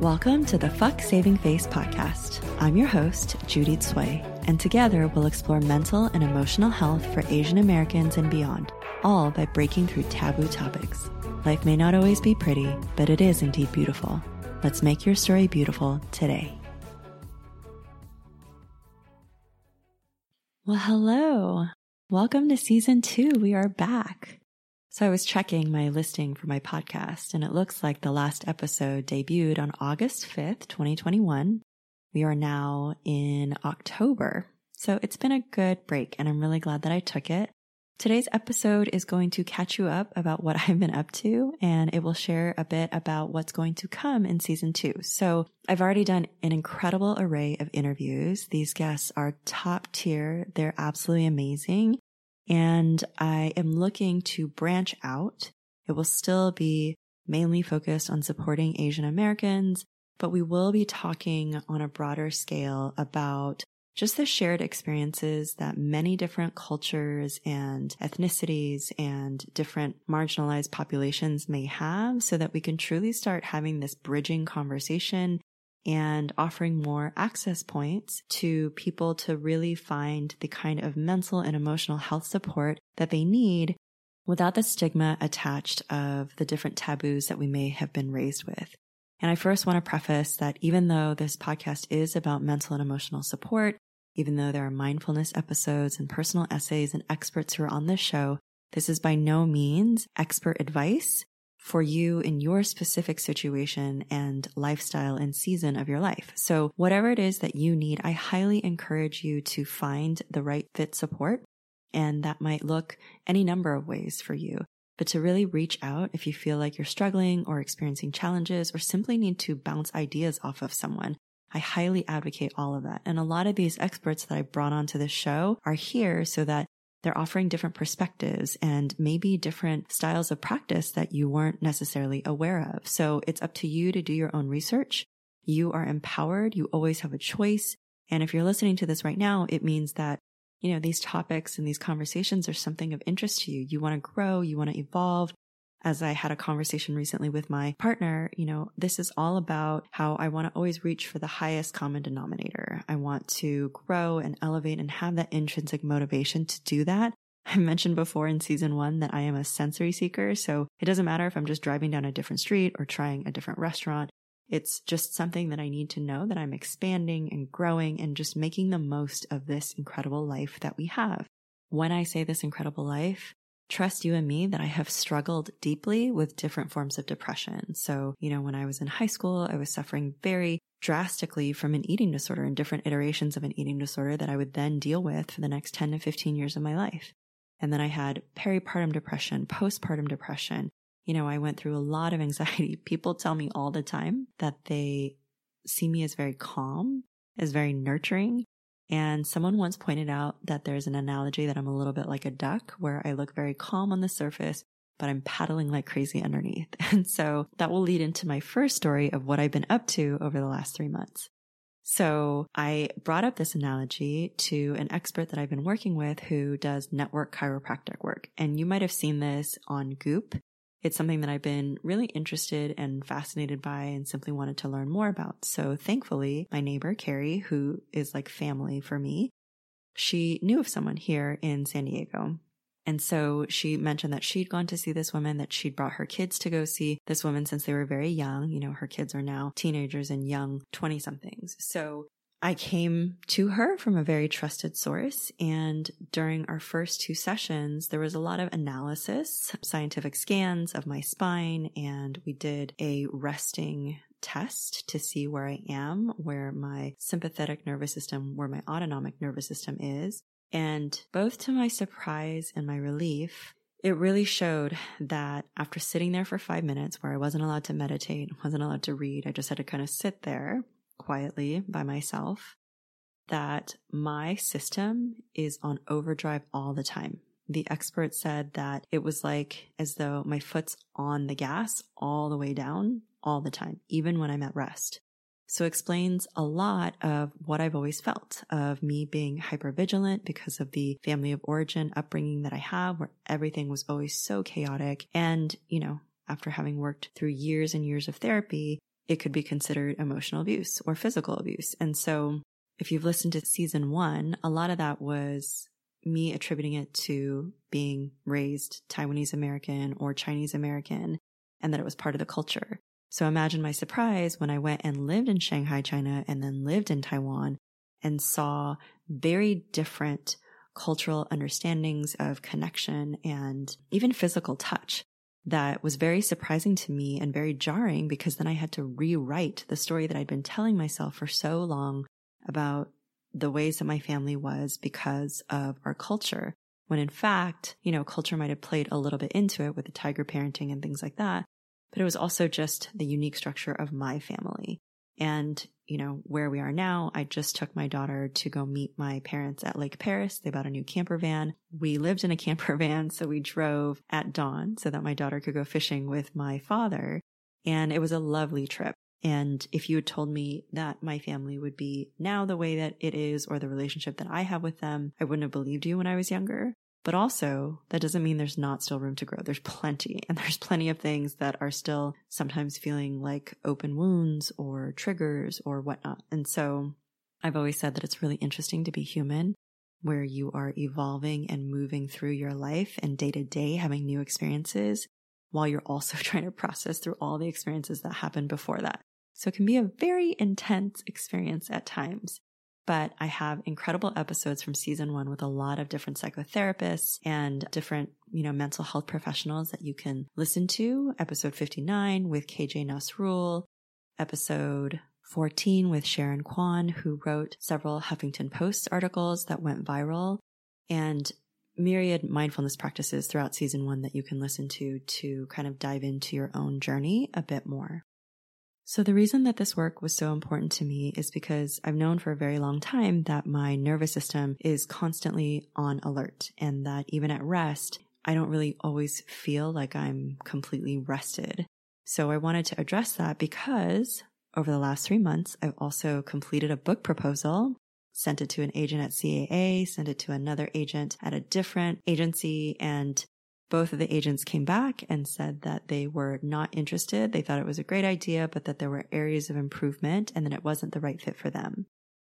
Welcome to the Fuck Saving Face podcast. I'm your host, Judy Tsui, and together we'll explore mental and emotional health for Asian Americans and beyond, all by breaking through taboo topics. Life may not always be pretty, but it is indeed beautiful. Let's make your story beautiful today. Well, hello. Welcome to season two. We are back. So I was checking my listing for my podcast and it looks like the last episode debuted on August 5th, 2021. We are now in October. So it's been a good break and I'm really glad that I took it. Today's episode is going to catch you up about what I've been up to and it will share a bit about what's going to come in season two. So I've already done an incredible array of interviews. These guests are top tier. They're absolutely amazing. And I am looking to branch out. It will still be mainly focused on supporting Asian Americans, but we will be talking on a broader scale about just the shared experiences that many different cultures and ethnicities and different marginalized populations may have so that we can truly start having this bridging conversation and offering more access points to people to really find the kind of mental and emotional health support that they need without the stigma attached of the different taboos that we may have been raised with. And I first want to preface that even though this podcast is about mental and emotional support, even though there are mindfulness episodes and personal essays and experts who are on this show, this is by no means expert advice for you in your specific situation and lifestyle and season of your life. So whatever it is that you need, I highly encourage you to find the right fit support. And that might look any number of ways for you. But to really reach out if you feel like you're struggling or experiencing challenges or simply need to bounce ideas off of someone. I highly advocate all of that. And a lot of these experts that I brought onto the show are here so that they're offering different perspectives and maybe different styles of practice that you weren't necessarily aware of. So it's up to you to do your own research. You are empowered. You always have a choice. And if you're listening to this right now, it means that, you know, these topics and these conversations are something of interest to you. You want to grow. You want to evolve as I had a conversation recently with my partner, you know, this is all about how I want to always reach for the highest common denominator. I want to grow and elevate and have that intrinsic motivation to do that. I mentioned before in season one that I am a sensory seeker. So it doesn't matter if I'm just driving down a different street or trying a different restaurant. It's just something that I need to know that I'm expanding and growing and just making the most of this incredible life that we have. When I say this incredible life, trust you and me that I have struggled deeply with different forms of depression. So, you know, when I was in high school, I was suffering very drastically from an eating disorder and different iterations of an eating disorder that I would then deal with for the next 10 to 15 years of my life. And then I had peripartum depression, postpartum depression. You know, I went through a lot of anxiety. People tell me all the time that they see me as very calm, as very nurturing, and someone once pointed out that there's an analogy that I'm a little bit like a duck where I look very calm on the surface, but I'm paddling like crazy underneath. And so that will lead into my first story of what I've been up to over the last three months. So I brought up this analogy to an expert that I've been working with who does network chiropractic work. And you might have seen this on Goop. It's something that I've been really interested and fascinated by and simply wanted to learn more about. So thankfully, my neighbor, Carrie, who is like family for me, she knew of someone here in San Diego. And so she mentioned that she'd gone to see this woman, that she'd brought her kids to go see this woman since they were very young. You know, her kids are now teenagers and young 20 somethings. So I came to her from a very trusted source. And during our first two sessions, there was a lot of analysis, scientific scans of my spine, and we did a resting test to see where I am, where my sympathetic nervous system, where my autonomic nervous system is. And both to my surprise and my relief, it really showed that after sitting there for five minutes where I wasn't allowed to meditate, wasn't allowed to read, I just had to kind of sit there quietly by myself that my system is on overdrive all the time. The expert said that it was like as though my foot's on the gas all the way down all the time, even when I'm at rest. So explains a lot of what I've always felt of me being hyper vigilant because of the family of origin upbringing that I have where everything was always so chaotic. And, you know, after having worked through years and years of therapy, it could be considered emotional abuse or physical abuse. And so if you've listened to season one, a lot of that was me attributing it to being raised Taiwanese American or Chinese American and that it was part of the culture. So imagine my surprise when I went and lived in Shanghai, China, and then lived in Taiwan and saw very different cultural understandings of connection and even physical touch that was very surprising to me and very jarring because then I had to rewrite the story that I'd been telling myself for so long about the ways that my family was because of our culture. When in fact, you know, culture might have played a little bit into it with the tiger parenting and things like that. But it was also just the unique structure of my family. And, you know, where we are now, I just took my daughter to go meet my parents at Lake Perris. They bought a new camper van. We lived in a camper van, so we drove at dawn so that my daughter could go fishing with my father. And it was a lovely trip. And if you had told me that my family would be now the way that it is or the relationship that I have with them, I wouldn't have believed you when I was younger. But also, that doesn't mean there's not still room to grow. There's plenty, and there's plenty of things that are still sometimes feeling like open wounds or triggers or whatnot. And so I've always said that it's really interesting to be human, where you are evolving and moving through your life and day to day having new experiences while you're also trying to process through all the experiences that happened before that. So it can be a very intense experience at times. But I have incredible episodes from season one with a lot of different psychotherapists and different, you know, mental health professionals that you can listen to. Episode 59 with KJ Nasrul, episode 14 with Sharon Kwon, who wrote several Huffington Post articles that went viral, and myriad mindfulness practices throughout season one that you can listen to to kind of dive into your own journey a bit more. So the reason that this work was so important to me is because I've known for a very long time that my nervous system is constantly on alert and that even at rest, I don't really always feel like I'm completely rested. So I wanted to address that because over the last three months, I've also completed a book proposal, sent it to an agent at CAA, sent it to another agent at a different agency, and both of the agents came back and said that they were not interested. They thought it was a great idea, but that there were areas of improvement and that it wasn't the right fit for them.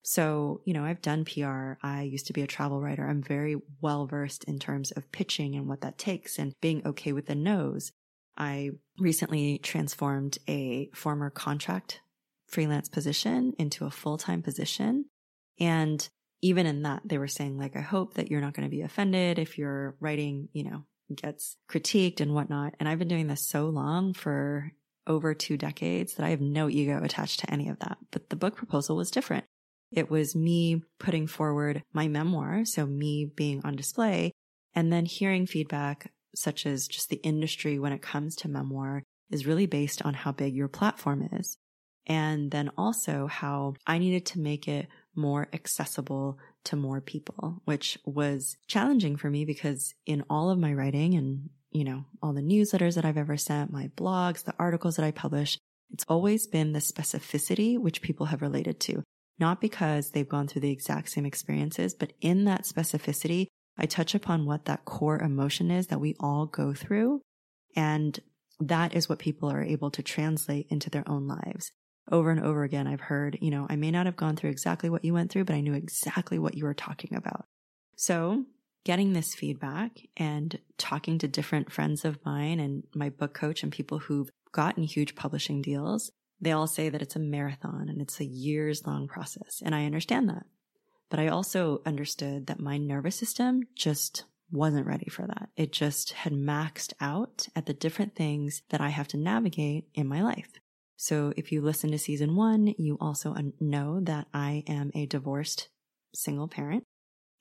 So, you know, I've done PR. I used to be a travel writer. I'm very well versed in terms of pitching and what that takes and being okay with the no's. I recently transformed a former contract freelance position into a full time position. And even in that, they were saying, like, I hope that you're not going to be offended if you're writing, you know, gets critiqued and whatnot. And I've been doing this so long for over two decades that I have no ego attached to any of that. But the book proposal was different. It was me putting forward my memoir, so me being on display, and then hearing feedback such as just the industry when it comes to memoir is really based on how big your platform is. And then also how I needed to make it more accessible to more people, which was challenging for me because in all of my writing and, you know, all the newsletters that I've ever sent, my blogs, the articles that I publish, it's always been the specificity which people have related to. Not because they've gone through the exact same experiences, but in that specificity, I touch upon what that core emotion is that we all go through. And that is what people are able to translate into their own lives over and over again, I've heard, you know, I may not have gone through exactly what you went through, but I knew exactly what you were talking about. So getting this feedback and talking to different friends of mine and my book coach and people who've gotten huge publishing deals, they all say that it's a marathon and it's a years long process. And I understand that. But I also understood that my nervous system just wasn't ready for that. It just had maxed out at the different things that I have to navigate in my life. So if you listen to season one, you also know that I am a divorced single parent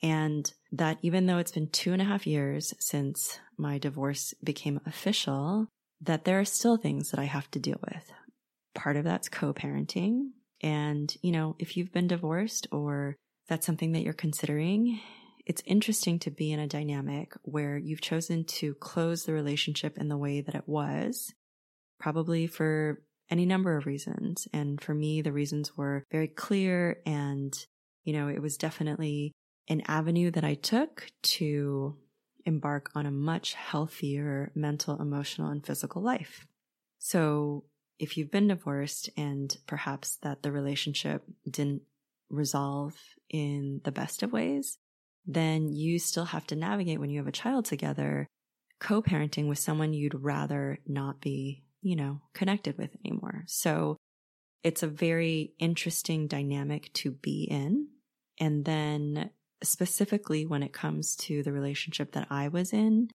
and that even though it's been two and a half years since my divorce became official, that there are still things that I have to deal with. Part of that's co-parenting. And, you know, if you've been divorced or that's something that you're considering, it's interesting to be in a dynamic where you've chosen to close the relationship in the way that it was, probably for any number of reasons. And for me, the reasons were very clear and, you know, it was definitely an avenue that I took to embark on a much healthier mental, emotional, and physical life. So if you've been divorced and perhaps that the relationship didn't resolve in the best of ways, then you still have to navigate when you have a child together, co parenting with someone you'd rather not be, you know, connected with anymore. So it's a very interesting dynamic to be in. And then specifically when it comes to the relationship that I was in,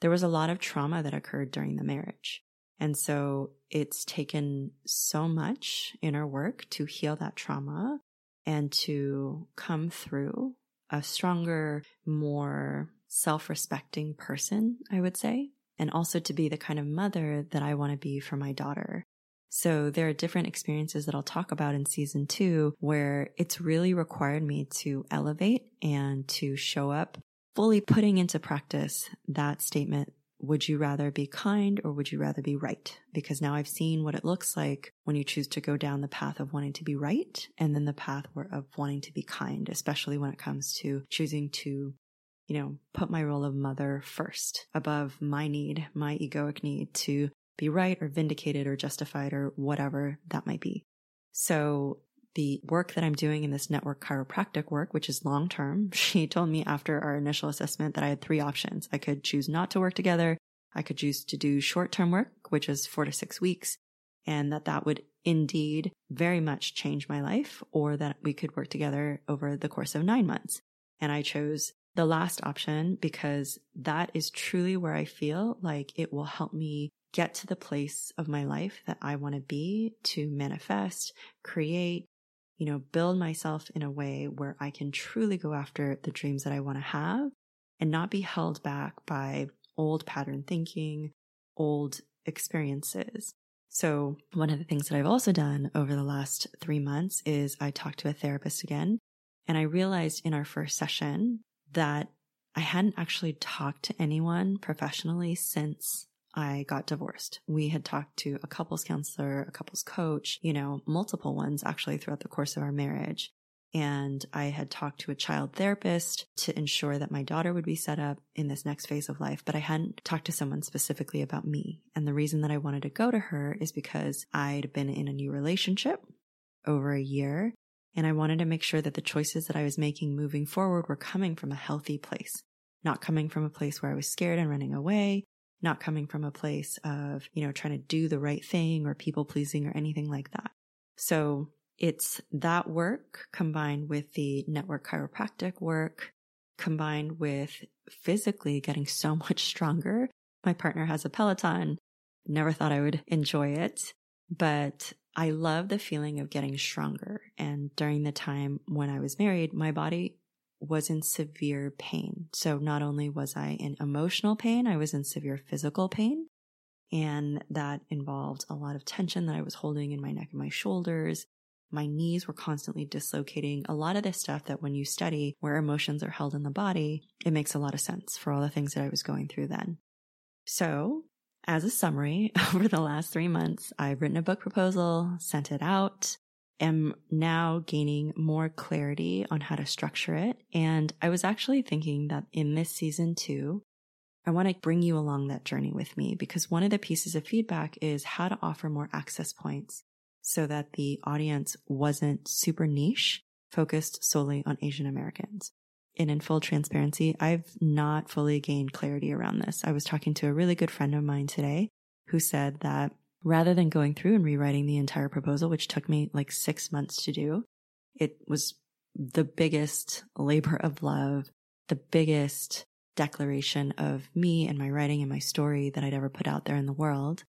there was a lot of trauma that occurred during the marriage. And so it's taken so much inner work to heal that trauma and to come through a stronger, more self respecting person, I would say, and also to be the kind of mother that I want to be for my daughter. So there are different experiences that I'll talk about in season two where it's really required me to elevate and to show up fully putting into practice that statement. Would you rather be kind or would you rather be right? Because now I've seen what it looks like when you choose to go down the path of wanting to be right and then the path of wanting to be kind, especially when it comes to choosing to you know, put my role of mother first above my need, my egoic need to be right or vindicated or justified or whatever that might be. So the work that I'm doing in this network chiropractic work, which is long term, she told me after our initial assessment that I had three options. I could choose not to work together. I could choose to do short term work, which is four to six weeks, and that that would indeed very much change my life, or that we could work together over the course of nine months. And I chose the last option because that is truly where I feel like it will help me get to the place of my life that I want to be to manifest, create, you know, build myself in a way where I can truly go after the dreams that I want to have and not be held back by old pattern thinking, old experiences. So one of the things that I've also done over the last three months is I talked to a therapist again and I realized in our first session that I hadn't actually talked to anyone professionally since I got divorced. We had talked to a couples counselor, a couples coach, you know, multiple ones actually throughout the course of our marriage. And I had talked to a child therapist to ensure that my daughter would be set up in this next phase of life, but I hadn't talked to someone specifically about me. And the reason that I wanted to go to her is because I'd been in a new relationship over a year and I wanted to make sure that the choices that I was making moving forward were coming from a healthy place, not coming from a place where I was scared and running away, not coming from a place of, you know, trying to do the right thing or people pleasing or anything like that. So it's that work combined with the network chiropractic work combined with physically getting so much stronger. My partner has a Peloton. Never thought I would enjoy it, but I love the feeling of getting stronger. And during the time when I was married, my body was in severe pain. So not only was I in emotional pain, I was in severe physical pain. And that involved a lot of tension that I was holding in my neck and my shoulders. My knees were constantly dislocating. A lot of this stuff that when you study where emotions are held in the body, it makes a lot of sense for all the things that I was going through then. So as a summary, over the last three months, I've written a book proposal, sent it out, am now gaining more clarity on how to structure it. And I was actually thinking that in this season two, I want to bring you along that journey with me because one of the pieces of feedback is how to offer more access points so that the audience wasn't super niche, focused solely on Asian Americans. And in full transparency, I've not fully gained clarity around this. I was talking to a really good friend of mine today who said that rather than going through and rewriting the entire proposal, which took me like six months to do, it was the biggest labor of love, the biggest declaration of me and my writing and my story that I'd ever put out there in the world.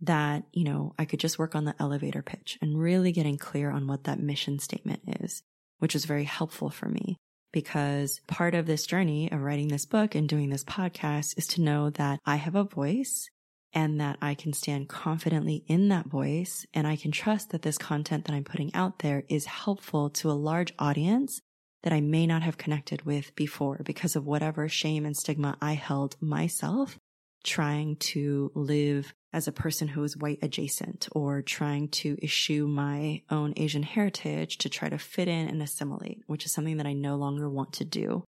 That, you know, I could just work on the elevator pitch and really getting clear on what that mission statement is, which was very helpful for me because part of this journey of writing this book and doing this podcast is to know that I have a voice and that I can stand confidently in that voice. And I can trust that this content that I'm putting out there is helpful to a large audience that I may not have connected with before because of whatever shame and stigma I held myself trying to live as a person who is white adjacent or trying to eschew my own Asian heritage to try to fit in and assimilate, which is something that I no longer want to do.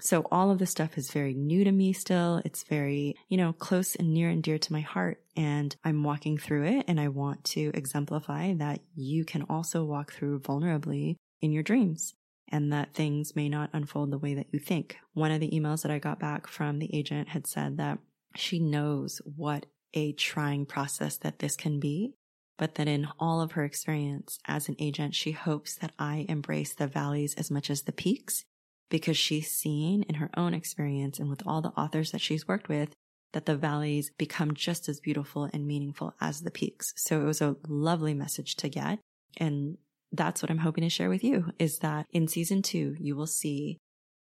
So all of this stuff is very new to me still. It's very, you know, close and near and dear to my heart. And I'm walking through it and I want to exemplify that you can also walk through vulnerably in your dreams and that things may not unfold the way that you think. One of the emails that I got back from the agent had said that she knows what a trying process that this can be, but that in all of her experience as an agent, she hopes that I embrace the valleys as much as the peaks because she's seen in her own experience and with all the authors that she's worked with that the valleys become just as beautiful and meaningful as the peaks. So it was a lovely message to get. And that's what I'm hoping to share with you is that in season two, you will see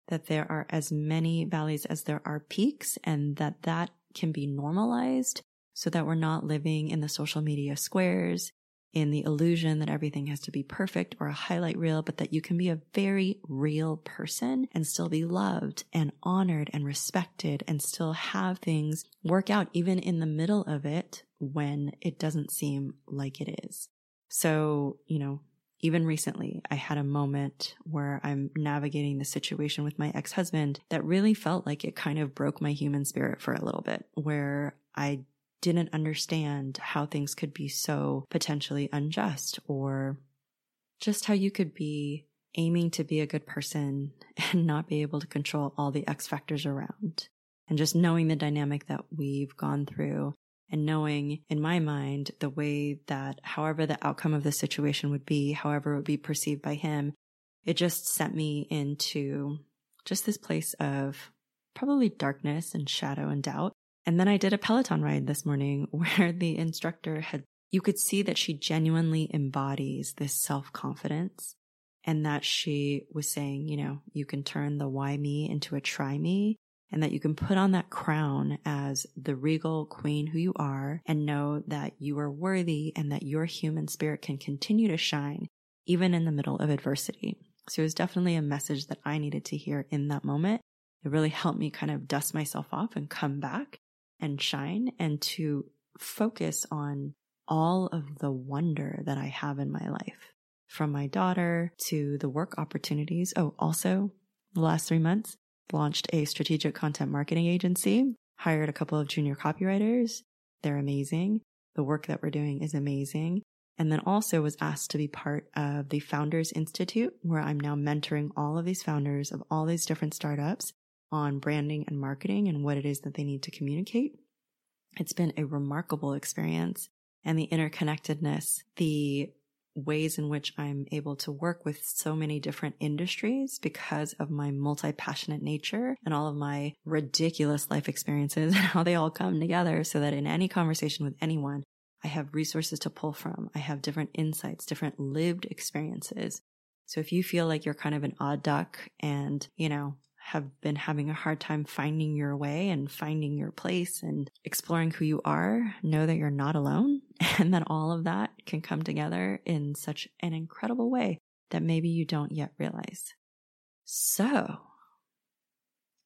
that there are as many valleys as there are peaks and that that can be normalized so that we're not living in the social media squares, in the illusion that everything has to be perfect or a highlight reel, but that you can be a very real person and still be loved and honored and respected and still have things work out even in the middle of it when it doesn't seem like it is. So, you know, even recently, I had a moment where I'm navigating the situation with my ex husband that really felt like it kind of broke my human spirit for a little bit, where I didn't understand how things could be so potentially unjust or just how you could be aiming to be a good person and not be able to control all the X factors around. And just knowing the dynamic that we've gone through and knowing in my mind the way that however the outcome of the situation would be, however it would be perceived by him, it just sent me into just this place of probably darkness and shadow and doubt. And then I did a Peloton ride this morning where the instructor had, you could see that she genuinely embodies this self confidence and that she was saying, you know, you can turn the why me into a try me and that you can put on that crown as the regal queen who you are and know that you are worthy and that your human spirit can continue to shine even in the middle of adversity. So it was definitely a message that I needed to hear in that moment. It really helped me kind of dust myself off and come back and shine and to focus on all of the wonder that I have in my life from my daughter to the work opportunities. Oh, also the last three months, launched a strategic content marketing agency, hired a couple of junior copywriters. They're amazing. The work that we're doing is amazing. And then also was asked to be part of the Founders Institute, where I'm now mentoring all of these founders of all these different startups on branding and marketing and what it is that they need to communicate. It's been a remarkable experience and the interconnectedness, the ways in which I'm able to work with so many different industries because of my multi passionate nature and all of my ridiculous life experiences and how they all come together so that in any conversation with anyone, I have resources to pull from. I have different insights, different lived experiences. So if you feel like you're kind of an odd duck and, you know, have been having a hard time finding your way and finding your place and exploring who you are, know that you're not alone and that all of that can come together in such an incredible way that maybe you don't yet realize. So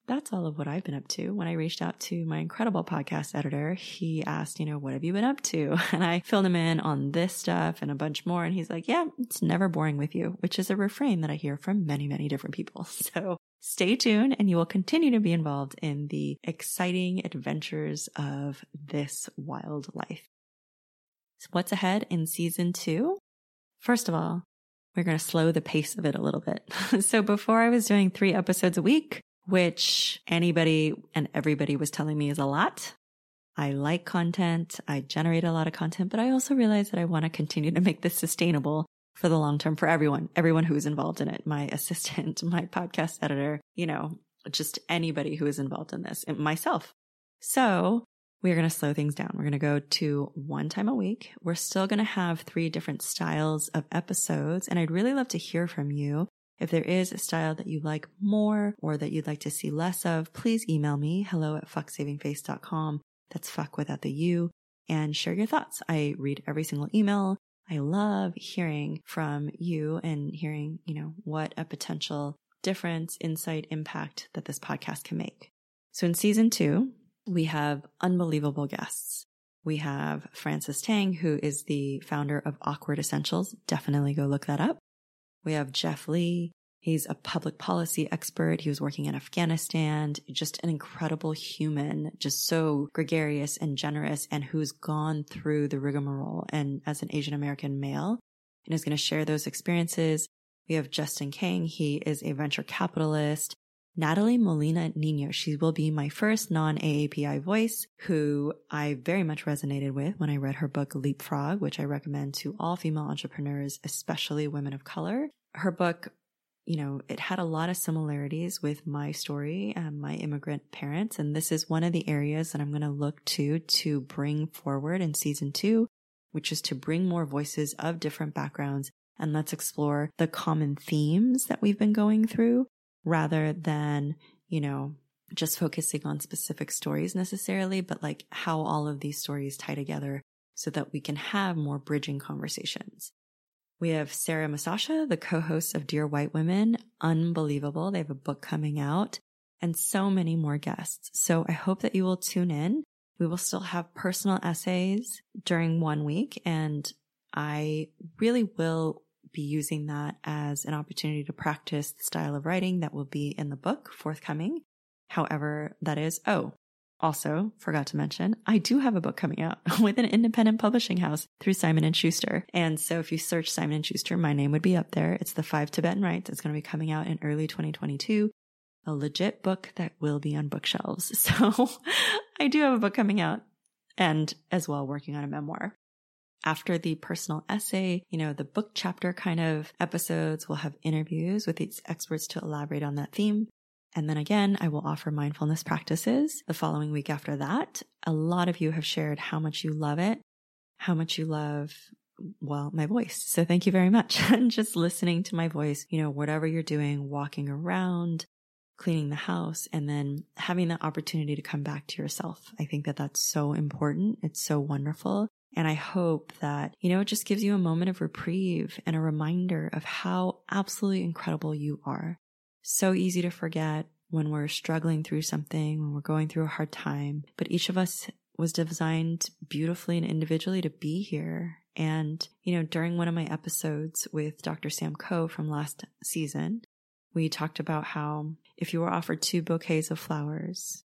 that's all of what I've been up to. When I reached out to my incredible podcast editor, he asked, you know, what have you been up to? And I filled him in on this stuff and a bunch more. And he's like, yeah, it's never boring with you, which is a refrain that I hear from many, many different people. So stay tuned and you will continue to be involved in the exciting adventures of this wildlife. So what's ahead in season two? First of all, we're going to slow the pace of it a little bit. so before I was doing three episodes a week, which anybody and everybody was telling me is a lot. I like content. I generate a lot of content, but I also realize that I want to continue to make this sustainable for the long term for everyone, everyone who is involved in it. My assistant, my podcast editor, you know, just anybody who is involved in this, myself. So we're going to slow things down. We're going to go to one time a week. We're still going to have three different styles of episodes. And I'd really love to hear from you. If there is a style that you like more or that you'd like to see less of, please email me hello at fucksavingface.com. That's fuck without the U and share your thoughts. I read every single email. I love hearing from you and hearing, you know, what a potential difference, insight, impact that this podcast can make. So in season two, we have unbelievable guests. We have Frances Tang, who is the founder of Awkward Essentials. Definitely go look that up. We have Jeff Lee. He's a public policy expert. He was working in Afghanistan, just an incredible human, just so gregarious and generous, and who's gone through the rigmarole and as an Asian American male and is going to share those experiences. We have Justin Kang. He is a venture capitalist. Nathalie Molina Niño. She will be my first non AAPI voice who I very much resonated with when I read her book Leapfrog, which I recommend to all female entrepreneurs, especially women of color. Her book you know, it had a lot of similarities with my story and my immigrant parents. And this is one of the areas that I'm going to look to to bring forward in season two, which is to bring more voices of different backgrounds. And let's explore the common themes that we've been going through rather than, you know, just focusing on specific stories necessarily, but like how all of these stories tie together so that we can have more bridging conversations. We have Sarah Misasha, the co-host of Dear White Women. Unbelievable. They have a book coming out and so many more guests. So I hope that you will tune in. We will still have personal essays during one week and I really will be using that as an opportunity to practice the style of writing that will be in the book forthcoming. However, that is, oh, also, forgot to mention, I do have a book coming out with an independent publishing house through Simon and Schuster. And so if you search Simon and Schuster, my name would be up there. It's the Five Tibetan Rites. It's going to be coming out in early 2022. A legit book that will be on bookshelves. So I do have a book coming out and as well working on a memoir. After the personal essay, you know, the book chapter kind of episodes, we'll have interviews with these experts to elaborate on that theme. And then again, I will offer mindfulness practices the following week after that. A lot of you have shared how much you love it, how much you love, well, my voice. So thank you very much. and just listening to my voice, you know, whatever you're doing, walking around, cleaning the house, and then having the opportunity to come back to yourself. I think that that's so important. It's so wonderful. And I hope that, you know, it just gives you a moment of reprieve and a reminder of how absolutely incredible you are so easy to forget when we're struggling through something, when we're going through a hard time. But each of us was designed beautifully and individually to be here. And, you know, during one of my episodes with Dr. Sam Coe from last season, we talked about how if you were offered two bouquets of flowers,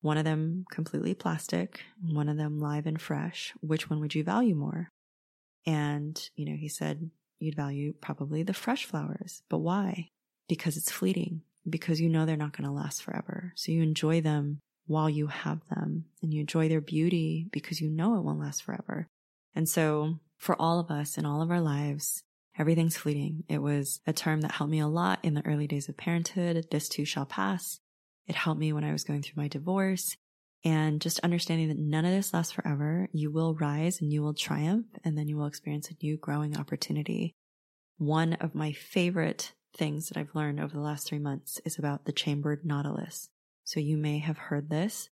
one of them completely plastic, one of them live and fresh, which one would you value more? And, you know, he said you'd value probably the fresh flowers, but why? Because it's fleeting, because you know they're not going to last forever. So you enjoy them while you have them and you enjoy their beauty because you know it won't last forever. And so for all of us in all of our lives, everything's fleeting. It was a term that helped me a lot in the early days of parenthood. This too shall pass. It helped me when I was going through my divorce and just understanding that none of this lasts forever. You will rise and you will triumph and then you will experience a new growing opportunity. One of my favorite things that I've learned over the last three months is about the chambered nautilus. So you may have heard this.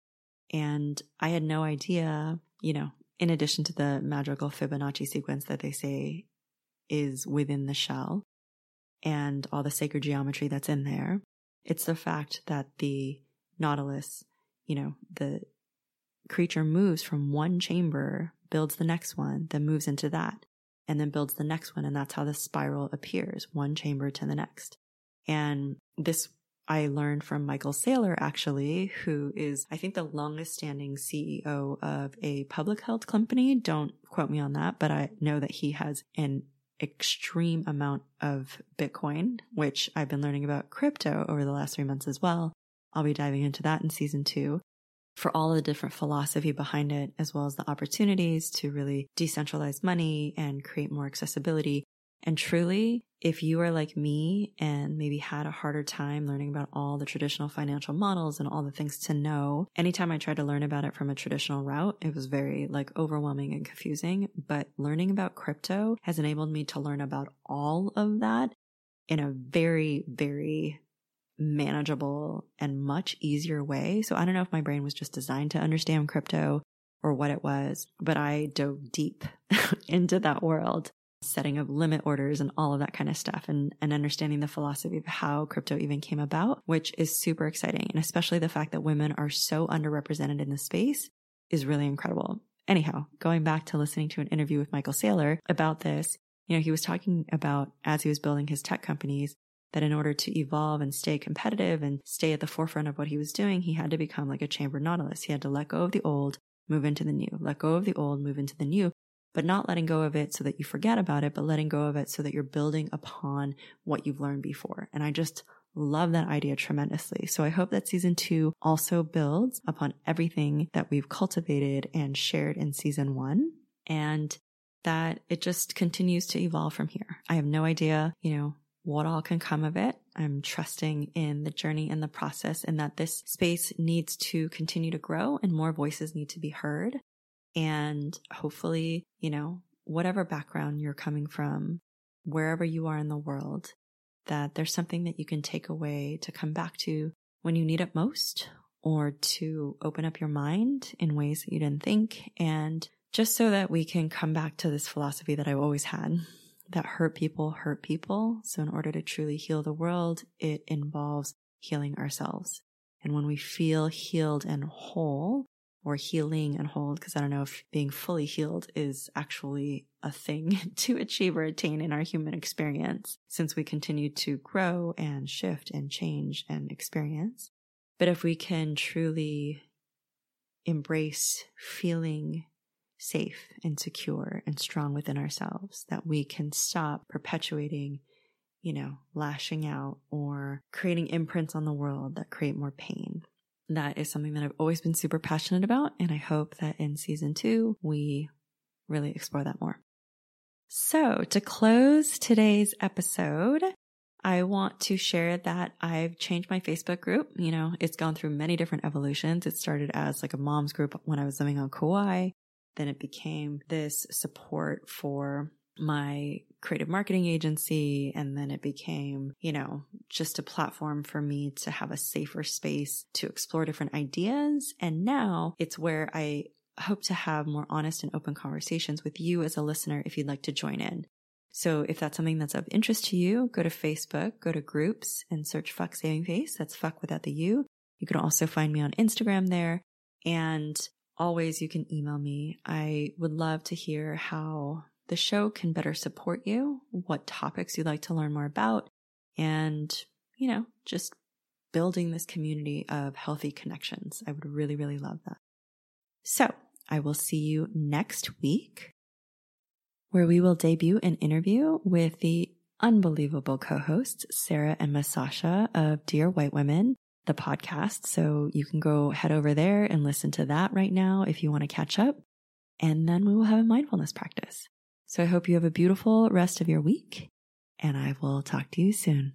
And I had no idea, you know, in addition to the magical Fibonacci sequence that they say is within the shell and all the sacred geometry that's in there, it's the fact that the nautilus, you know, the creature moves from one chamber, builds the next one, then moves into that and then builds the next one. And that's how the spiral appears, one chamber to the next. And this I learned from Michael Saylor, actually, who is, I think, the longest standing CEO of a public health company. Don't quote me on that, but I know that he has an extreme amount of Bitcoin, which I've been learning about crypto over the last three months as well. I'll be diving into that in season two for all the different philosophy behind it, as well as the opportunities to really decentralize money and create more accessibility. And truly, if you are like me and maybe had a harder time learning about all the traditional financial models and all the things to know, anytime I tried to learn about it from a traditional route, it was very like overwhelming and confusing. But learning about crypto has enabled me to learn about all of that in a very, very manageable and much easier way. So I don't know if my brain was just designed to understand crypto or what it was, but I dove deep into that world, setting up limit orders and all of that kind of stuff and, and understanding the philosophy of how crypto even came about, which is super exciting. And especially the fact that women are so underrepresented in the space is really incredible. Anyhow, going back to listening to an interview with Michael Saylor about this, you know, he was talking about as he was building his tech companies, that in order to evolve and stay competitive and stay at the forefront of what he was doing, he had to become like a chambered nautilus. He had to let go of the old, move into the new, let go of the old, move into the new, but not letting go of it so that you forget about it, but letting go of it so that you're building upon what you've learned before. And I just love that idea tremendously. So I hope that season two also builds upon everything that we've cultivated and shared in season one and that it just continues to evolve from here. I have no idea, you know, what all can come of it. I'm trusting in the journey and the process and that this space needs to continue to grow and more voices need to be heard. And hopefully, you know, whatever background you're coming from, wherever you are in the world, that there's something that you can take away to come back to when you need it most or to open up your mind in ways that you didn't think. And just so that we can come back to this philosophy that I've always had that hurt people hurt people. So in order to truly heal the world, it involves healing ourselves. And when we feel healed and whole, or healing and whole, because I don't know if being fully healed is actually a thing to achieve or attain in our human experience, since we continue to grow and shift and change and experience. But if we can truly embrace feeling safe and secure and strong within ourselves, that we can stop perpetuating, you know, lashing out or creating imprints on the world that create more pain. That is something that I've always been super passionate about. And I hope that in season two, we really explore that more. So to close today's episode, I want to share that I've changed my Facebook group. You know, it's gone through many different evolutions. It started as like a mom's group when I was living on Kauai. Then it became this support for my creative marketing agency. And then it became, you know, just a platform for me to have a safer space to explore different ideas. And now it's where I hope to have more honest and open conversations with you as a listener if you'd like to join in. So if that's something that's of interest to you, go to Facebook, go to groups and search Fuck Saving Face. That's fuck without the U. You can also find me on Instagram there. And always you can email me. I would love to hear how the show can better support you, what topics you'd like to learn more about, and, you know, just building this community of healthy connections. I would really, really love that. So I will see you next week where we will debut an interview with the unbelievable co-hosts, Sarah and Misasha of Dear White Women the podcast. So you can go head over there and listen to that right now if you want to catch up. And then we will have a mindfulness practice. So I hope you have a beautiful rest of your week and I will talk to you soon.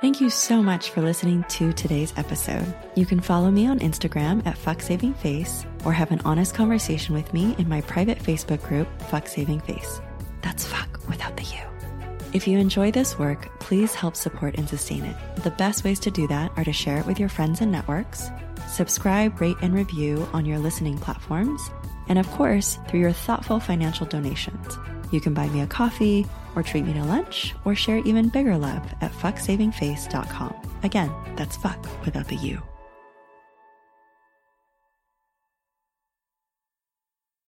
Thank you so much for listening to today's episode. You can follow me on Instagram at Fuck Saving Face or have an honest conversation with me in my private Facebook group, Fuck Saving Face. That's fuck without the U. If you enjoy this work, please help support and sustain it. The best ways to do that are to share it with your friends and networks, subscribe, rate, and review on your listening platforms, and of course, through your thoughtful financial donations. You can buy me a coffee, or treat me to lunch, or share even bigger love at fucksavingface.com. Again, that's fuck without the U.